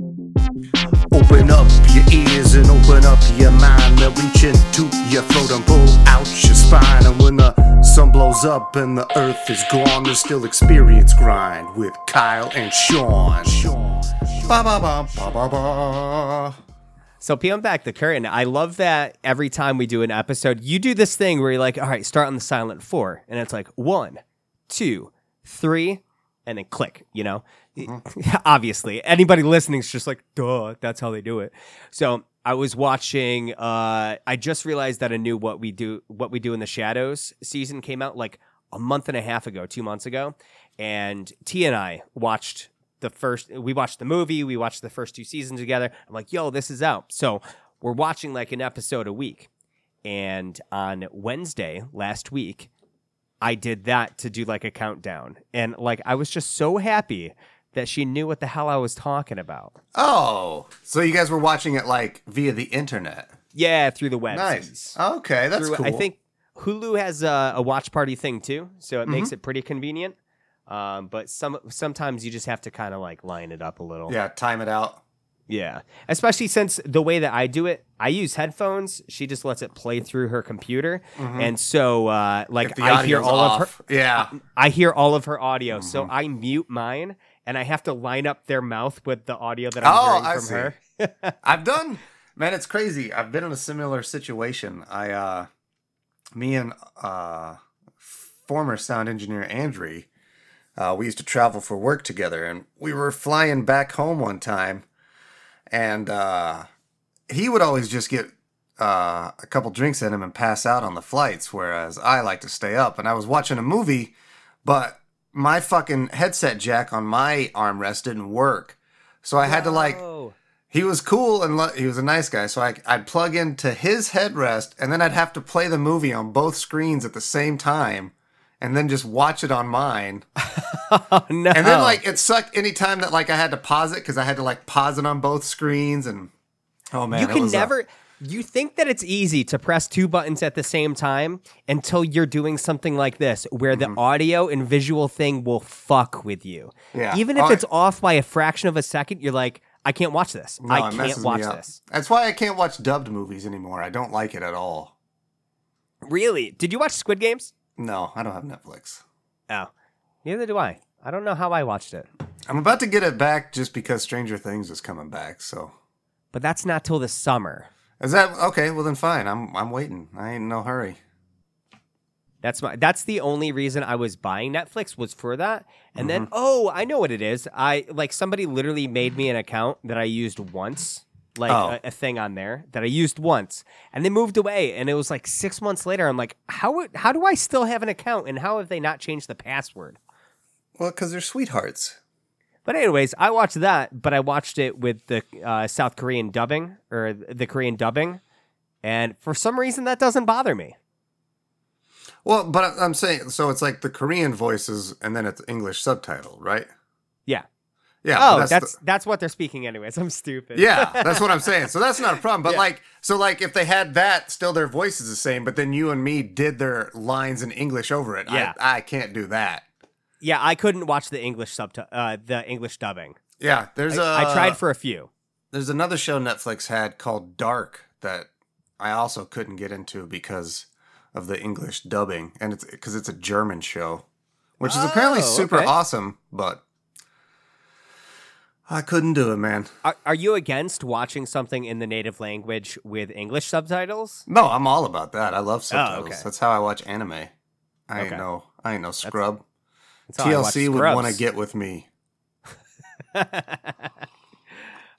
Open up your ears and open up your mind. They'll reach into your throat and pull out your spine. And when the sun blows up and the earth is gone, there's still experience grind with Kyle and Sean. Ba ba ba ba ba ba. So peeling back the curtain, I love that every time we do an episode, you do this thing where you're like, all right, start on the silent four. And it's like one, two, three, and then click, you know? Obviously. Anybody listening is just like, duh, that's how they do it. So I was watching uh I just realized that a new what we do what we do in the shadows season came out like a month and a half ago, two months ago. And T and I watched the first we watched the movie we watched the first two seasons together i'm like yo this is out so we're watching like an episode a week and on wednesday last week i did that to do like a countdown and like i was just so happy that she knew what the hell i was talking about Oh, so you guys were watching it like via the internet? yeah through the web Nice. Okay, that's through, cool. i think hulu has a, a watch party thing too so it Mm-hmm. makes it pretty convenient um, but some sometimes you just have to kind of like line it up a little Yeah, time it out. Yeah. Especially since the way that I do it, I use headphones. She just lets it play through her computer. And so uh like I hear all of her Yeah. I hear all of her audio. So Mm-hmm. I mute mine and I have to line up their mouth with the audio that I'm Oh, hearing I from see. her. I've done man, it's crazy. I've been in a similar situation. I uh me and uh former sound engineer Andrew, uh, we used to travel for work together and we were flying back home one time and uh he would always just get uh, a couple drinks in him and pass out on the flights, whereas I like to stay up. And I was watching a movie, but my fucking headset jack on my armrest didn't work. So I had to like he was cool and lo- he was a nice guy. So I, I'd plug into his headrest and then I'd have to play the movie on both screens at the same time and then just watch it on mine. Oh, no. And then like it sucked anytime that like I had to pause it because I had to like pause it on both screens and oh man, you can never you think that it's easy to press two buttons at the same time until you're doing something like this where the audio and visual thing will fuck with you Mm-hmm. Yeah. even if it's off by a fraction of a second you're like i can't watch this no, i can't watch this That's why I can't watch dubbed movies anymore. I don't like it at all. really did you watch squid games No, I don't have Netflix. oh neither do i i don't know how i watched it I'm about to get it back just because Stranger Things is coming back. So but that's not till the summer is that okay? Well then, fine. I'm I'm waiting. I ain't in no hurry. That's my that's the only reason I was buying Netflix was for that. And then Mm-hmm. oh, I know what it is. I like somebody literally made me an account that I used once. Like Oh. a, a thing on there that I used once, and they moved away, and it was like six months later. I'm like, how would- how do I still have an account, and how have they not changed the password? Well, because they're sweethearts. But anyways, I watched that, but I watched it with the uh, South Korean dubbing or the Korean dubbing, and for some reason that doesn't bother me. Well, but I'm saying so it's like the Korean voices and then it's English subtitle, right? Yeah. Yeah. Oh, but that's the- that's, what they're speaking anyways. I'm stupid. yeah, that's what I'm saying. So that's not a problem. But Yeah. like, so like, if they had that, still their voice is the same. But then you and me did their lines in English over it. Yeah. I, I can't do that. Yeah, I couldn't watch the English subti- uh, the English dubbing. Yeah, there's a. I tried for a few. There's another show Netflix had called Dark that I also couldn't get into because of the English dubbing, and it's because it's a German show, which is apparently Oh, super okay. awesome, but I couldn't do it, man. Are, are you against watching something in the native language with English subtitles? No, I'm all about that. I love subtitles. okay. That's how I watch anime. I ain't no, I ain't no scrub. That's how I watch TLC would want to get with me.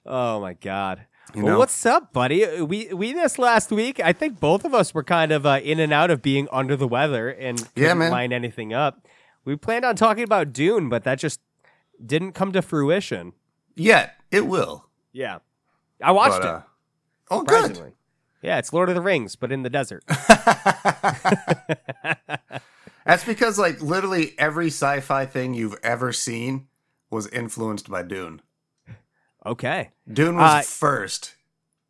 oh my god. You well, what's up, buddy? We we this last week. I think both of us were kind of uh, in and out of being under the weather and couldn't Yeah, line anything up. We planned on talking about Dune, but that just didn't come to fruition. Yet it will. Yeah, I watched But, it. uh, oh, good. Yeah, it's Lord of the Rings, but in the desert. That's because like literally every sci-fi thing you've ever seen was influenced by Dune. okay. Dune was Uh, first.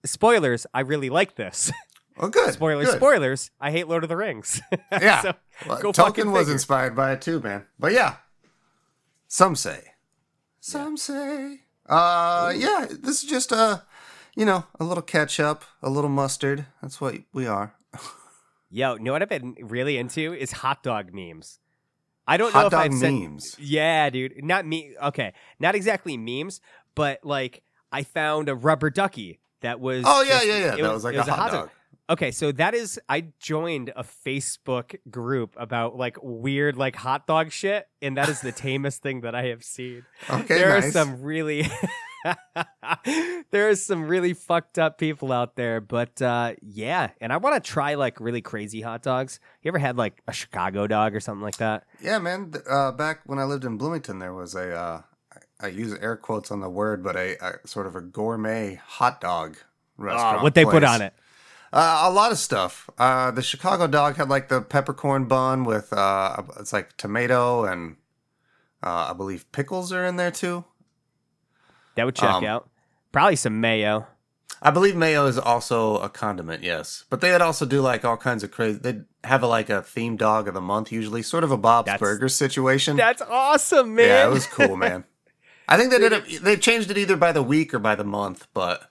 Spoilers. I really like this. Oh, good. Spoilers. good. Spoilers. I hate Lord of the Rings. Yeah. So, Well, Tolkien was inspired by it too, man. But yeah, some say. Some say. Uh, yeah, this is just a, you know, a little ketchup, a little mustard. That's what we are. Yo, you know what I've been really into is hot dog memes. I don't know Hot if I've memes. Yeah, dude. Not me. Okay, not exactly memes, but like I found a rubber ducky that was. Oh yeah, just- yeah, yeah. it That was like it a hot dog. Okay, so that is I joined a Facebook group about like weird like hot dog shit, and that is the tamest thing that I have seen. Okay, there nice. are some really there are some really fucked up people out there, but uh yeah, and I want to try like really crazy hot dogs. You ever had like a Chicago dog or something like that? Yeah, man. Uh, back when I lived in Bloomington, there was a, uh, I use air quotes on the word, but a, a sort of a gourmet hot dog restaurant. Oh, what they put on it? Uh, a lot of stuff. Uh, the Chicago dog had like the peppercorn bun with, uh, it's like tomato and uh, I believe pickles are in there too. That would check Um, out. Probably some mayo. I believe mayo is also a condiment, yes. But they'd also do like all kinds of crazy. They'd have a, like a theme dog of the month, usually, sort of a Bob's That's- Burgers situation. That's awesome, man. Yeah, it was cool, man. I think they did it. They changed it either by the week or by the month, but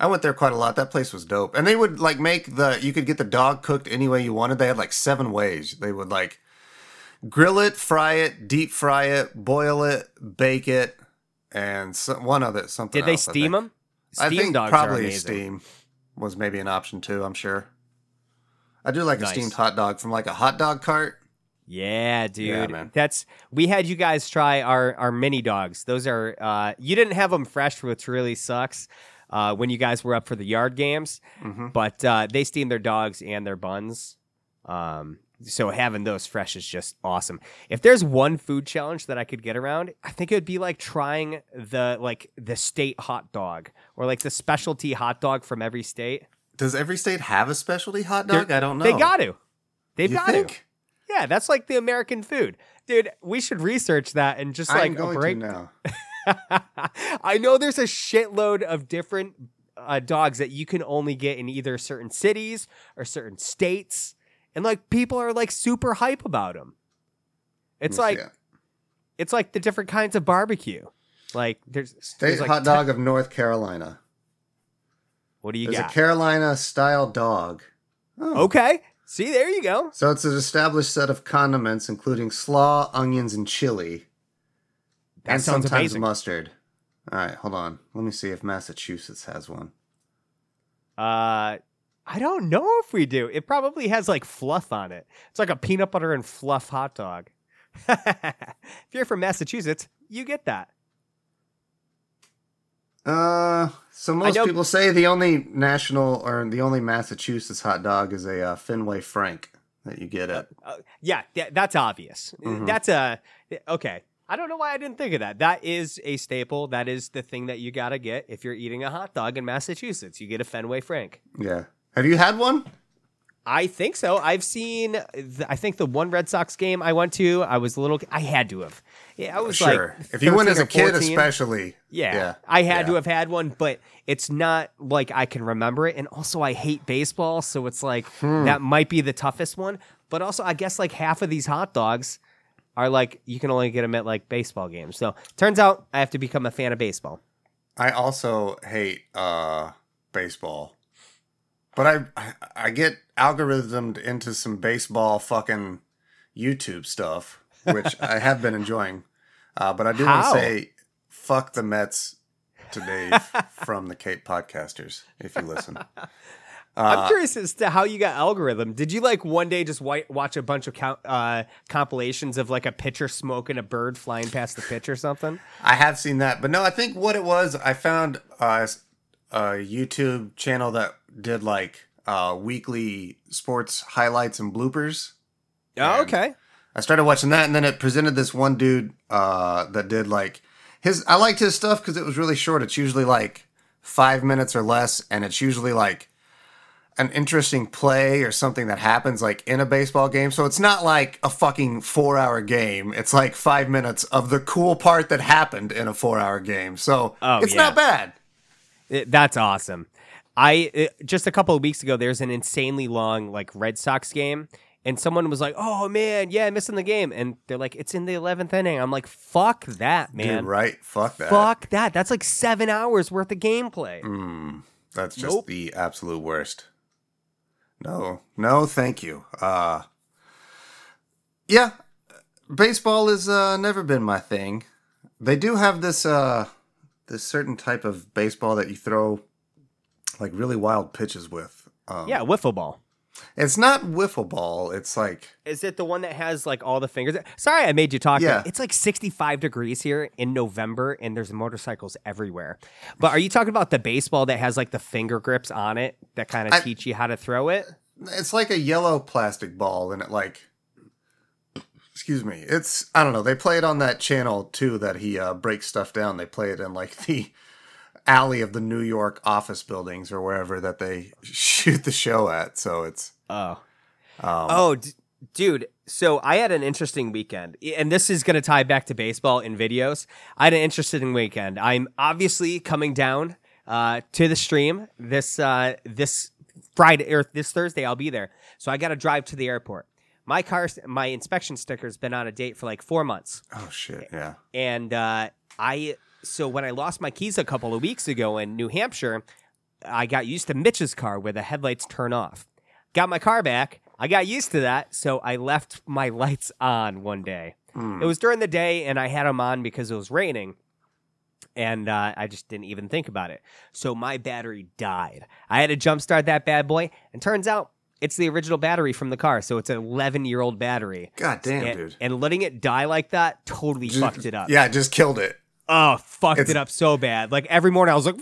I went there quite a lot. That place was dope, and they would like make the. You could get the dog cooked any way you wanted. They had like seven ways. They would like grill it, fry it, deep fry it, boil it, bake it, and some, one other something. Did they else, I steam them? I Steam think dogs probably steam was maybe an option too. I'm sure. I do like Nice. a steamed hot dog from like a hot dog cart. Yeah, dude. man. That's we had you guys try our our mini dogs. Those are uh you didn't have them fresh, which really sucks. Uh, when you guys were up for the yard games, Mhm. but uh, they steam their dogs and their buns. Um, so having those fresh is just awesome. If there's one food challenge that I could get around, I think it would be like trying the like the state hot dog or like the specialty hot dog from every state. Does every state have a specialty hot They're- dog? I don't know. They got to. They've You got to. Yeah, that's like the American food. Dude, we should research that and just I'm like a break. to now. I know there's a shitload of different uh, dogs that you can only get in either certain cities or certain states. And like people are like super hype about them. It's like it. it's like the different kinds of barbecue. Like there's, State there's like hot ten- dog of North Carolina. what do you There's got? a Carolina style dog. Oh. okay. See, there you go. So it's an established set of condiments, including slaw, onions, and chili, That and sometimes amazing. mustard. All right, hold on. Let me see if Massachusetts has one. Uh, I don't know if we do. It probably has like fluff on it. It's like a peanut butter and fluff hot dog. if you're from Massachusetts, you get that. Uh, so most know- people say the only national or the only Massachusetts hot dog is a uh, Fenway Frank that you get at. Uh, yeah, th- that's obvious. Mhm. That's a okay. I don't know why I didn't think of that. That is a staple. That is the thing that you got to get if you're eating a hot dog in Massachusetts. You get a Fenway Frank. Yeah. Have you had one? I think so. I've seen. I think the one Red Sox game I went to, I was a little. I had to have. Yeah, I was sure. like. if you went as a kid, especially. Yeah, Yeah. I had Yeah. to have had one, but it's not like I can remember it. And also, I hate baseball, so it's like Hmm. that might be the toughest one. But also, I guess like half of these hot dogs are like you can only get them at like baseball games. So turns out I have to become a fan of baseball. I also hate uh, baseball, but I, I get algorithmed into some baseball fucking YouTube stuff, which I have been enjoying. Uh, but I do want to say, fuck the Mets to Dave from the Cape Podcasters. If you listen, I'm Uh, curious as to how you got algorithm. Did you like one day just wi- watch a bunch of co- uh, compilations of like a pitcher smoking a bird flying past the pitch or something? I have seen that, but no, I think what it was, I found uh, a YouTube channel that did like uh, weekly sports highlights and bloopers. Oh, okay. I started watching that, and then it presented this one dude uh, that did like his. I liked his stuff because it was really short. It's usually like five minutes or less, and it's usually like an interesting play or something that happens like in a baseball game. So it's not like a fucking four hour game. It's like five minutes of the cool part that happened in a four hour game. So Oh, it's yeah. not bad. It- that's awesome. I it, just a couple of weeks ago, there's an insanely long like Red Sox game, and someone was like, "Oh man, yeah, missing the game," and they're like, "It's in the eleventh inning." I'm like, "Fuck that, man! Dude, right? Fuck that. Fuck that! That's like seven hours worth of gameplay." Mm, that's just Nope. the absolute worst. No, no, thank you. Uh, yeah, baseball has uh, never been my thing. They do have this uh, this certain type of baseball that you throw like really wild pitches with. Um, Yeah, wiffle ball. it's not wiffle ball. It's like Is it the one that has like all the fingers? Sorry, I made you talk. Yeah. It's like 65 degrees here in November, and there's motorcycles everywhere. But are you talking about the baseball that has like the finger grips on it that kind of teach you how to throw it? it's like a yellow plastic ball, and it like. Excuse me. It's I don't know. They play it on that channel too that he uh, breaks stuff down. They play it in like the alley of the New York office buildings or wherever that they shoot the show at. So it's Oh. um, Oh, d- dude. So I had an interesting weekend, and this is going to tie back to baseball and videos. I had an interesting weekend. I'm obviously coming down uh, to the stream this uh, this Friday or this Thursday. I'll be there, so I got to drive to the airport. My car, my inspection sticker's been on a date for like four months, oh shit yeah. and uh, I. So when I lost my keys a couple of weeks ago in New Hampshire, I got used to Mitch's car where the headlights turn off. Got my car back. I got used to that, so I left my lights on one day. Hmm. It was during the day, and I had them on because it was raining, and uh, I just didn't even think about it. So my battery died. I had to jumpstart that bad boy, and turns out it's the original battery from the car. So it's an 11 year old battery. God damn, and, dude. and letting it die like that totally Just- fucked it up. Yeah, just killed it. Oh, fucked It's- it up so bad. Like every morning I was like,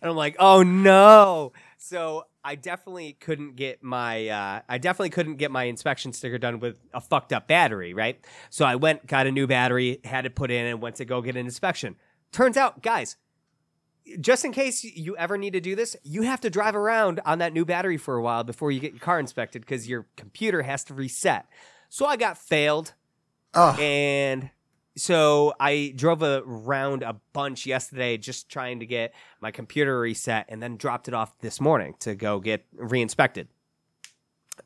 and I'm like, oh no. So I definitely couldn't get my, uh, I definitely couldn't get my inspection sticker done with a fucked up battery, right? So I went, got a new battery, had it put in, and went to go get an inspection. Turns out, guys, just in case you ever need to do this, you have to drive around on that new battery for a while before you get your car inspected because your computer has to reset. So I got failed. Oh, And so I drove around a bunch yesterday just trying to get my computer reset and then dropped it off this morning to go get reinspected.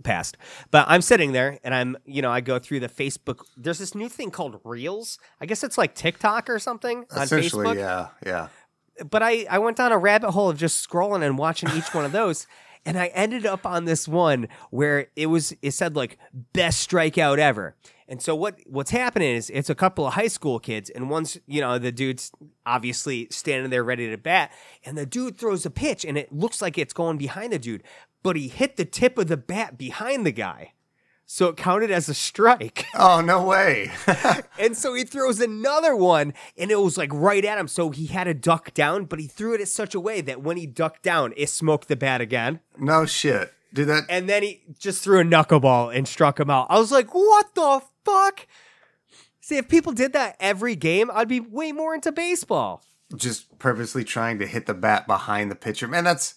Passed. But I'm sitting there and I'm, you know, I go through the Facebook. There's this new thing called Reels. I guess it's like TikTok or something on Facebook yeah, yeah. but I, I went down a rabbit hole of just scrolling and watching each one of those and i ended up on this one where it was it said like best strikeout ever. And so what what's happening is it's a couple of high school kids and one's you know the dude's obviously standing there ready to bat. And the dude throws a pitch and it looks like it's going behind the dude but he hit the tip of the bat behind the guy so it counted as a strike Oh no way. and so he throws another one, and it was like right at him. So he had to duck down, but he threw it in such a way that when he ducked down, it smoked the bat again. no shit, dude. That And then he just threw a knuckleball and struck him out. I was like, what the fuck? See, if people did that every game, I'd be way more into baseball. just purposely trying to hit the bat behind the pitcher, man. That's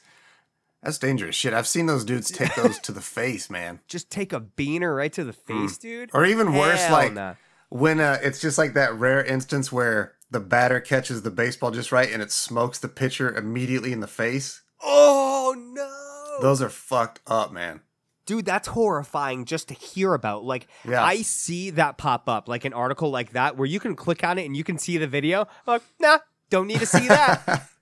that's dangerous shit. I've seen those dudes take those to the face, man. Just take a beaner right to the face, dude. Or even worse, Hell like nah. when uh, it's just like that rare instance where the batter catches the baseball just right and it smokes the pitcher immediately in the face. Oh no. Those are fucked up, man. Dude, that's horrifying just to hear about. Like, Yeah. I see that pop up, like an article like that, where you can click on it and you can see the video. I'm like, nah, don't need to see that.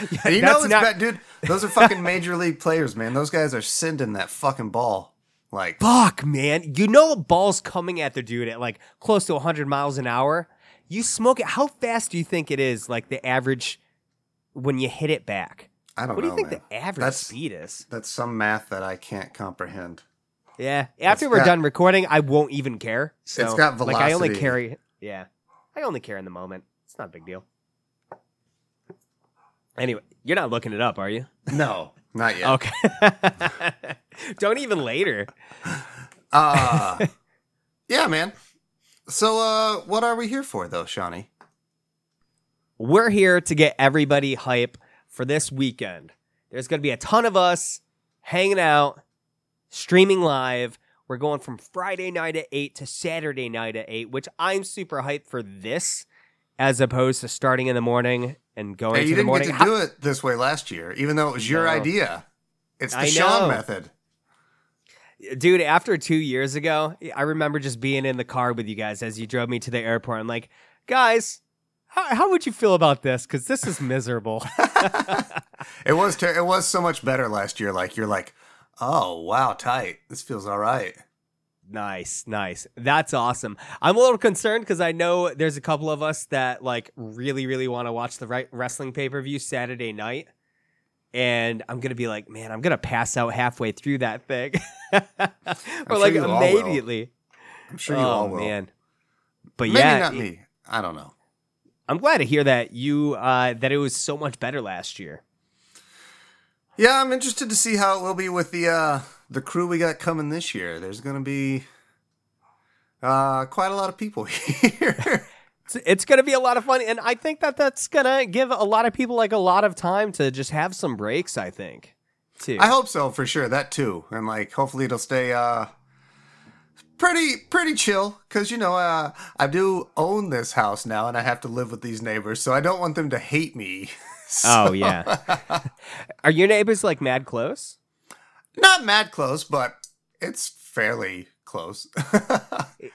Yeah, And you know it's not- bad, dude. Those are fucking major league players, man. Those guys are sending that fucking ball. Like, Fuck, man. You know a ball's coming at the dude at like close to 100 miles an hour. You smoke it. How fast do you think it is, like the average when you hit it back? I don't know. What do know. you think man. the average That's- speed is? That's some math that I can't comprehend. Yeah. After It's we're got- done recording, I won't even care. So, It's got Like I only carry. Yeah. I only care in the moment. It's not a big deal. Anyway, you're not looking it up, are you? No, not yet. Okay. Don't even later. Uh, yeah, man. So, uh, what are we here for, though, Shawnee? We're here to get everybody hype for this weekend. There's going to be a ton of us hanging out, streaming live. We're going from Friday night at 8 to Saturday night at 8, which I'm super hyped for this as opposed to starting in the morning and going to the airport. Hey, to you the didn't morning. get to do it this way last year, even though it was your No. idea. It's the I Sean know. method. Dude, after two years ago, I remember just being in the car with you guys as you drove me to the airport. I'm like, guys, how, how would you feel about this? Because this is miserable. It was ter- it was so much better last year. Like you're like, oh wow, tight. This feels all right. Nice, nice. That's awesome. I'm a little concerned because I know there's a couple of us that like really, really want to watch the right wrestling pay per view Saturday night. And I'm gonna be like, man, I'm gonna pass out halfway through that thing, or sure like you all will. immediately. I'm sure you oh all will. man, but Maybe yeah, not it- me. I don't know. I'm glad to hear that you uh, that it was so much better last year. Yeah, I'm interested to see how it will be with the uh the crew we got coming this year. There's gonna be uh quite a lot of people here. It's, it's going to be a lot of fun, and I think that that's going to give a lot of people like a lot of time to just have some breaks. I think, too. I hope so for sure. That too, and like hopefully it'll stay uh pretty pretty chill because you know uh I do own this house now and I have to live with these neighbors, so I don't want them to hate me. oh yeah. Are your neighbors like mad close? Not mad close, but it's fairly close.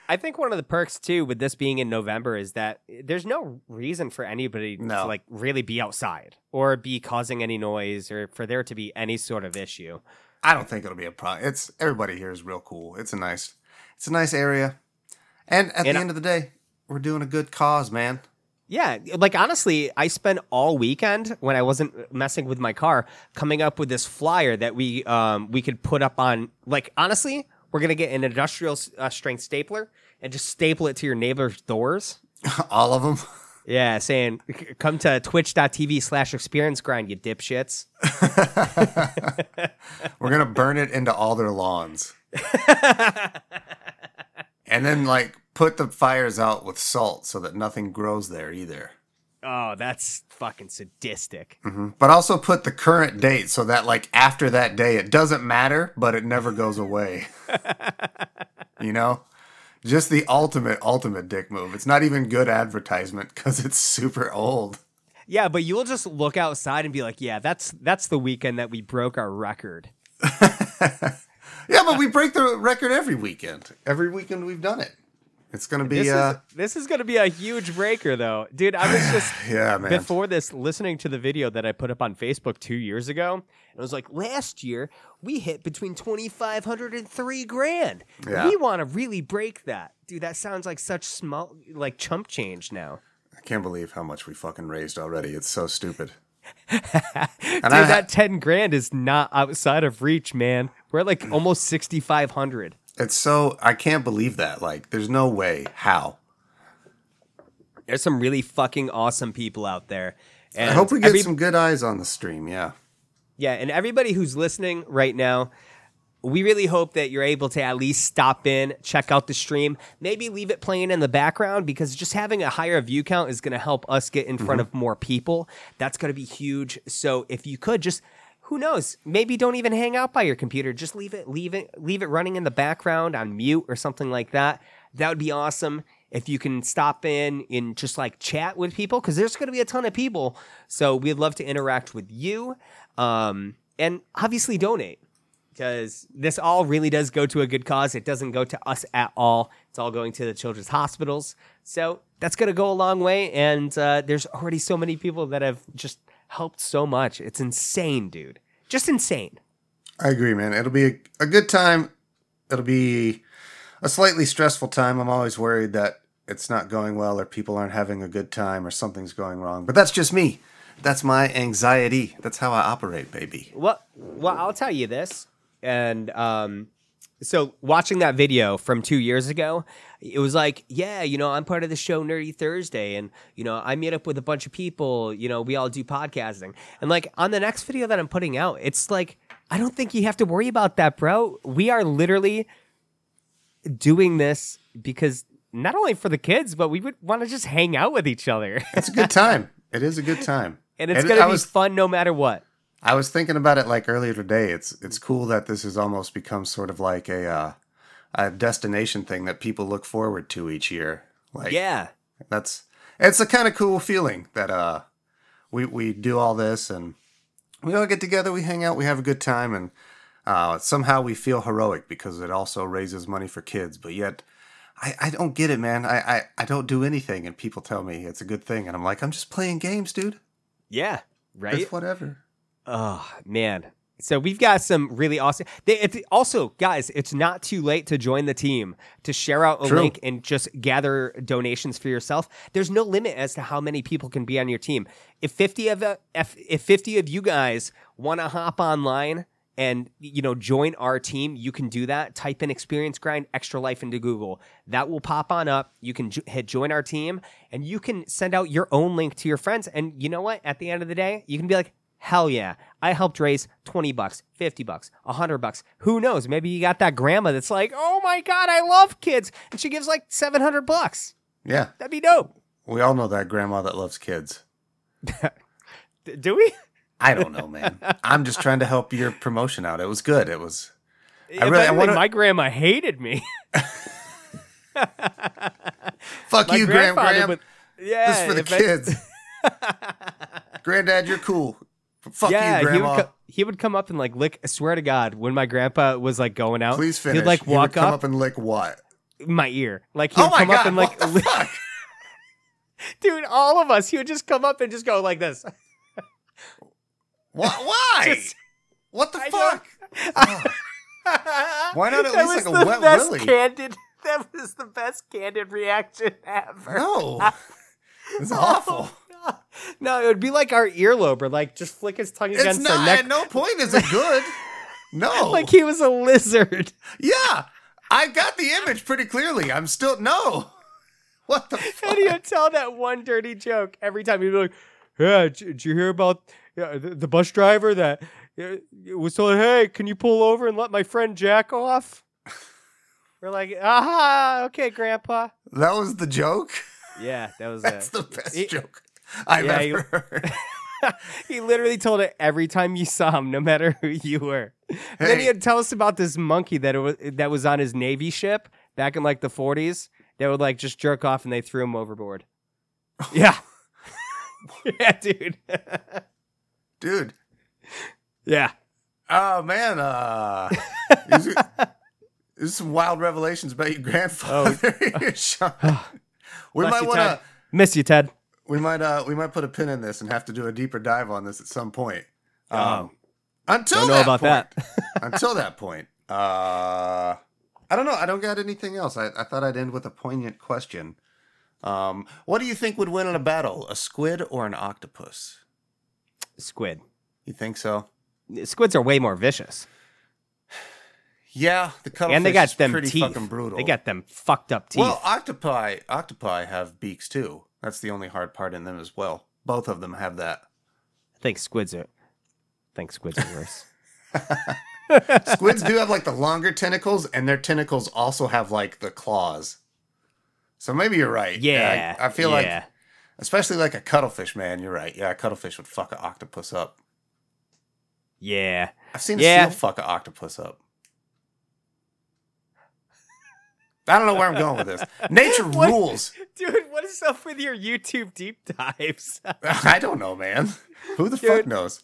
I think one of the perks too with this being in November is that there's no reason for anybody No. to like really be outside or be causing any noise or for there to be any sort of issue. I don't think it'll be a problem. It's everybody here is real cool. It's a nice, it's a nice area, and at And the I- end of the day, we're doing a good cause, man. Yeah, like honestly, I spent all weekend when I wasn't messing with my car coming up with this flyer that we um we could put up on like honestly, we're going to get an industrial uh, strength stapler and just staple it to your neighbor's doors. All of them. Yeah, saying come to twitch.tv slash experience grind, you dipshits. We're gonna burn it into all their lawns, and then like put the fires out with salt so that nothing grows there either. Oh, that's fucking sadistic. Mm-hmm. But also put the current date so that like after that day it doesn't matter, but it never goes away. you know? Just the ultimate ultimate dick move. It's not even good advertisement cuz it's super old. Yeah, but you'll just look outside and be like, yeah, that's that's the weekend that we broke our record. Yeah, but we break the record every weekend. Every weekend we've done it. It's going to be This uh is this is gonna be a huge breaker though. Dude, I was just yeah, man. before this listening to the video that I put up on Facebook two years ago. And I was like last year we hit between twenty five hundred and three grand. Yeah. We want to really break that, dude. That sounds like such small, like chump change now. I can't believe how much we fucking raised already. It's so stupid. Dude, I- that ten grand is not outside of reach, man. We're at like almost sixty five hundred. It's so I can't believe that. Like there's no way how. There's some really fucking awesome people out there. And I hope we get every- some good eyes on the stream. Yeah. Yeah, and everybody who's listening right now, we really hope that you're able to at least stop in, check out the stream, maybe leave it playing in the background because just having a higher view count is going to help us get in front mm-hmm. of more people. That's going to be huge. So if you could just who knows, maybe don't even hang out by your computer, just leave it leave it leave it running in the background on mute or something like that. That would be awesome. If you can stop in and just like chat with people, because there's going to be a ton of people. So we'd love to interact with you. Um, and obviously donate because this all really does go to a good cause. It doesn't go to us at all. It's all going to the children's hospitals. So that's going to go a long way. And uh, there's already so many people that have just helped so much. It's insane, dude. Just insane. I agree, man. It'll be a, a good time. It'll be a slightly stressful time. I'm always worried that it's not going well or people aren't having a good time or something's going wrong. But that's just me. That's my anxiety. That's how I operate, baby. Well, well, I'll tell you this. And um, so watching that video from two years ago, it was like, yeah, you know, I'm part of the show Nerdy Thursday, and you know, I meet up with a bunch of people. You know, we all do podcasting, and like on the next video that I'm putting out, it's like I don't think you have to worry about that, bro. We are literally doing this because not only for the kids, but we would want to just hang out with each other, It's a good time. it is a good time. and it's And gonna be was- fun no matter what. I was thinking about it like earlier today. It's it's cool that this has almost become sort of like a uh, a destination thing that people look forward to each year. Like Yeah. that's it's a kind of cool feeling that uh we we do all this and we all get together, we hang out, we have a good time, and Uh, somehow we feel heroic because it also raises money for kids, but yet I, I don't get it, man. I, I, I don't do anything, and people tell me it's a good thing, and I'm like, I'm just playing games, dude. Yeah, right. It's whatever. Oh man. So we've got some really awesome. They, it's also, guys, it's not too late to join the team to share out a True. link and just gather donations for yourself. There's no limit as to how many people can be on your team. If fifty of if, if fifty of you guys want to hop online and you know join our team, you can do that. Type in "experience grind extra life" into Google. That will pop on up. You can jo- hit join our team, and you can send out your own link to your friends. And you know what? At the end of the day, you can be like, Hell yeah. I helped raise 20 bucks, 50 bucks, 100 bucks. Who knows? Maybe you got that grandma that's like, "Oh my god, I love kids." And she gives like 700 bucks. Yeah, That'd be dope. we all know that grandma that loves kids. Do we? I don't know, man. I'm just trying to help your promotion out. It was good. It was. I really- I wanna- my grandma hated me. Fuck My you, Gram grandfather Gram. would- yeah, this is for the if I- kids. Granddad, you're cool. Fuck yeah, you, he would, co- he would come up and like lick. I swear to God, when my grandpa was like going out, Please finish. he'd like He would walk come up, up and lick what? my ear. Like he Oh would my come god! up and like, lick- fuck? dude, all of us. He would just come up and just go like this. Why? Why? Just- what the I fuck? Why not at that least was like a the wet best willy? candid. That was the best candid reaction ever. No, it's awful. No, it would be like our earlobe, or like just flick his tongue It's against our not. neck, At no point is it good. No. like he was a lizard. yeah, I got the image pretty clearly. I'm still no. What the fuck? and he would tell that one dirty joke every time. You'd be like, "Yeah, did, you hear about yeah, the, the bus driver that was told, hey, can you pull over and let my friend Jack off?" We're like, "Aha, okay, Grandpa." That was the joke. Yeah, that was That's the best joke I've Yeah, ever heard. he literally told it every time you saw him, no matter who you were. And then he'd tell us about this monkey that it was that was on his navy ship back in like the 40s that would like just jerk off and they threw him overboard. Yeah. yeah, dude. Dude. yeah. Oh man, uh these are, these are some wild revelations about your grandfather. Sean. we might want to. Miss you, Ted. We might uh we might put a pin in this and have to do a deeper dive on this at some point. Um, Oh. until Don't know that about point, that. until that point, uh, I don't know. I don't got anything else. I, I thought I'd end with a poignant question. Um, what do you think would win in a battle, a squid or an octopus? Squid. You think so? Squids are way more vicious. Yeah, the cuttlefish and they got is them pretty teeth. fucking brutal. They got them fucked up teeth. Well, octopi octopi have beaks too. That's the only hard part in them as well. Both of them have that. I think squids are I think squids are worse. Squids do have like the longer tentacles, and their tentacles also have like the claws. So maybe you're right. Yeah. I, I feel yeah. like, especially like a cuttlefish, man. You're right. Yeah, a cuttlefish would fuck an octopus up. Yeah. I've seen a Yeah. seal fuck an octopus up. I don't know where I'm going with this. Nature What? rules. Dude, what is up with your YouTube deep dives? I don't know, man. Who the Dude. fuck knows?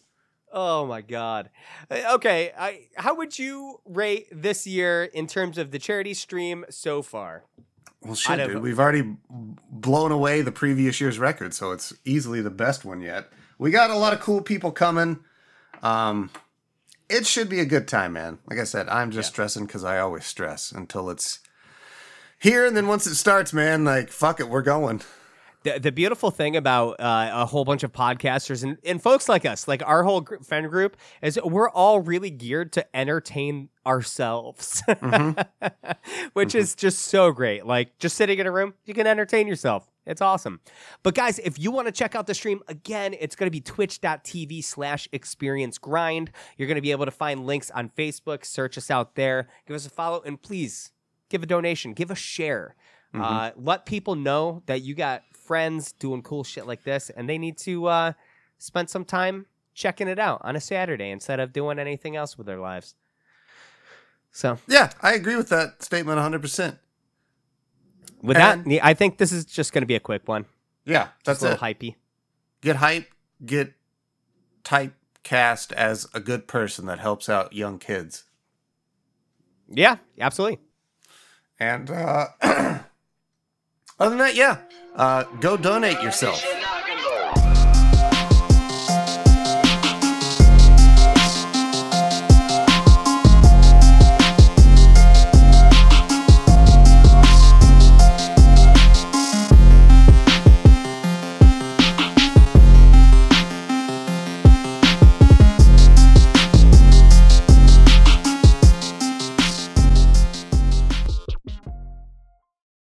oh my god. Uh, Okay, I how would you rate this year in terms of the charity stream so far? Well, shit, dude. We've already blown away the previous year's record, so it's easily the best one yet. We got a lot of cool people coming. Um, it should be a good time, man. Like I said, I'm just stressing because I always stress until it's here, and then once it starts, man, like fuck it, we're going. The, the beautiful thing about uh, a whole bunch of podcasters and, and folks like us, like our whole friend group, is we're all really geared to entertain ourselves, which is just so great. Like just sitting in a room, you can entertain yourself. It's awesome. But guys, if you want to check out the stream again, it's going to be twitch.tv slash experience grind. You're going to be able to find links on Facebook. Search us out there. Give us a follow and please give a donation, give a share. Uh, let people know that you got friends doing cool shit like this, and they need to uh, spend some time checking it out on a Saturday instead of doing anything else with their lives. So, Yeah, I agree with that statement 100. percent with And- that, I think this is just going to be a quick one. Yeah, that's Just a little it. hypey. Get hype. Get typecast as a good person that helps out young kids. Yeah, absolutely. And uh, other than that, yeah, uh, go donate yourself.